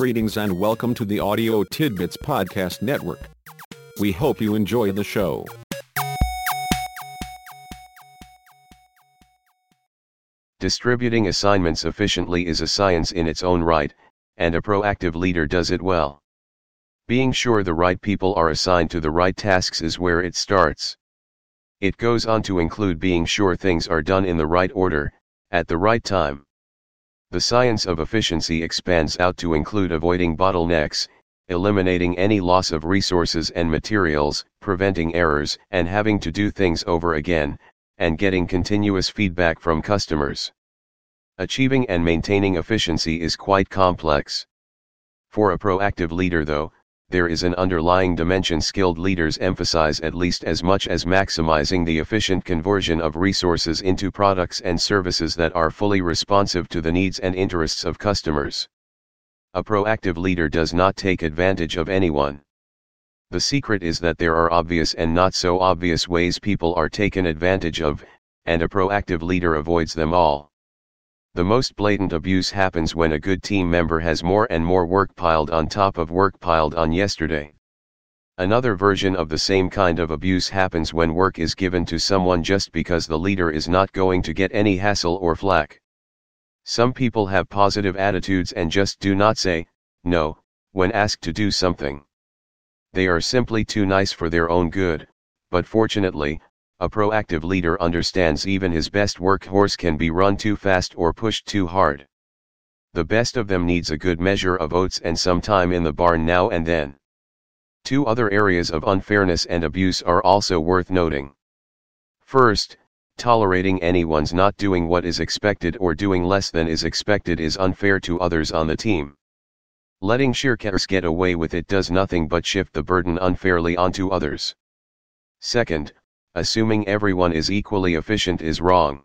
Greetings and welcome to the Audio Tidbits Podcast Network. We hope you enjoy the show. Distributing assignments efficiently is a science in its own right, and a proactive leader does it well. Being sure the right people are assigned to the right tasks is where it starts. It goes on to include being sure things are done in the right order, at the right time. The science of efficiency expands out to include avoiding bottlenecks, eliminating any loss of resources and materials, preventing errors, and having to do things over again, and getting continuous feedback from customers. Achieving and maintaining efficiency is quite complex. For a proactive leader though, there is an underlying dimension skilled leaders emphasize at least as much as maximizing the efficient conversion of resources into products and services that are fully responsive to the needs and interests of customers. A proactive leader does not take advantage of anyone. The secret is that there are obvious and not so obvious ways people are taken advantage of, and a proactive leader avoids them all. The most blatant abuse happens when a good team member has more and more work piled on top of work piled on yesterday. Another version of the same kind of abuse happens when work is given to someone just because the leader is not going to get any hassle or flack. Some people have positive attitudes and just do not say, no, when asked to do something. They are simply too nice for their own good, but fortunately, a proactive leader understands even his best workhorse can be run too fast or pushed too hard. The best of them needs a good measure of oats and some time in the barn now and then. Two other areas of unfairness and abuse are also worth noting. First, tolerating anyone's not doing what is expected or doing less than is expected is unfair to others on the team. Letting shirkers get away with it does nothing but shift the burden unfairly onto others. Second, assuming everyone is equally efficient is wrong.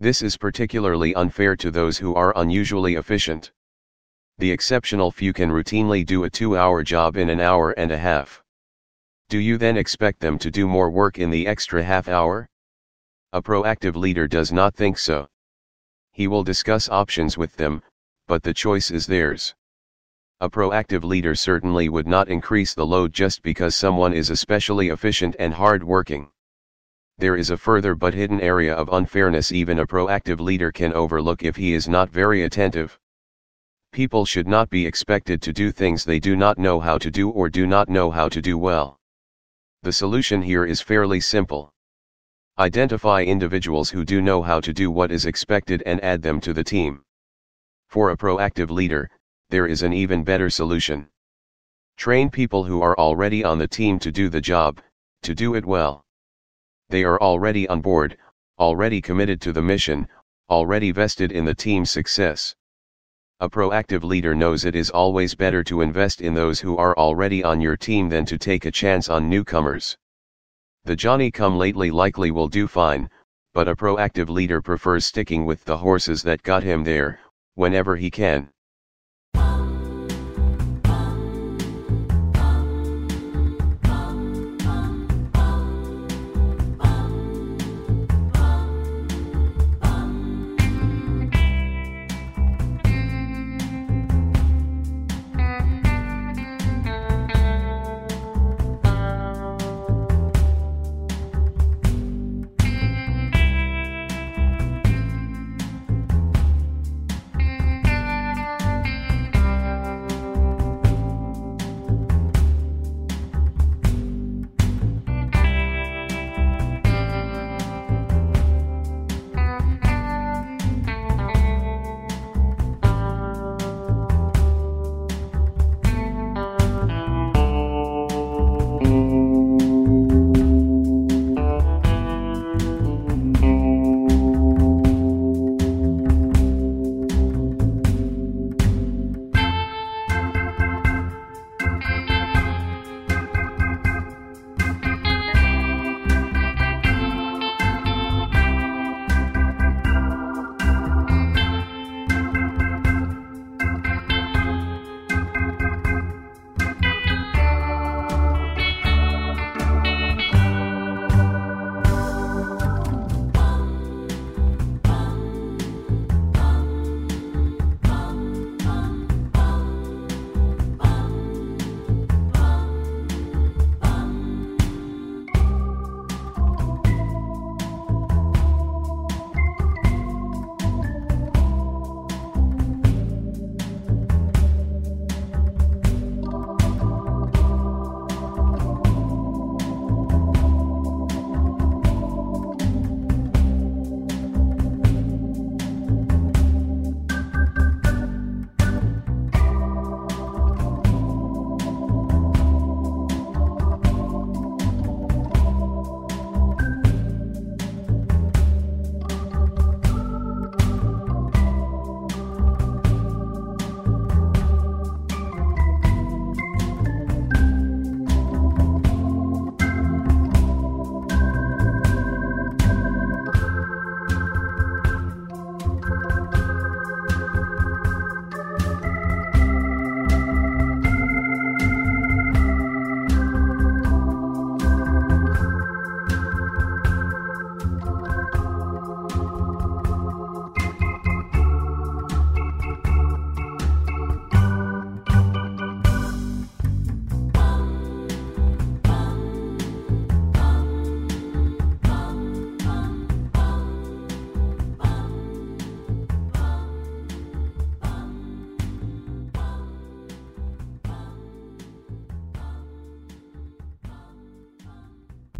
This is particularly unfair to those who are unusually efficient. The exceptional few can routinely do a two hour job in an hour and a half. Do you then expect them to do more work in the extra half hour? A proactive leader does not think so. He will discuss options with them, but the choice is theirs. A proactive leader certainly would not increase the load just because someone is especially efficient and hard-working. There is a further but hidden area of unfairness even a proactive leader can overlook if he is not very attentive. People should not be expected to do things they do not know how to do or do not know how to do well. The solution here is fairly simple. Identify individuals who do know how to do what is expected and add them to the team. For a proactive leader, there is an even better solution. Train people who are already on the team to do the job, to do it well. They are already on board, already committed to the mission, already vested in the team's success. A proactive leader knows it is always better to invest in those who are already on your team than to take a chance on newcomers. The Johnny come lately likely will do fine, but a proactive leader prefers sticking with the horses that got him there, whenever he can.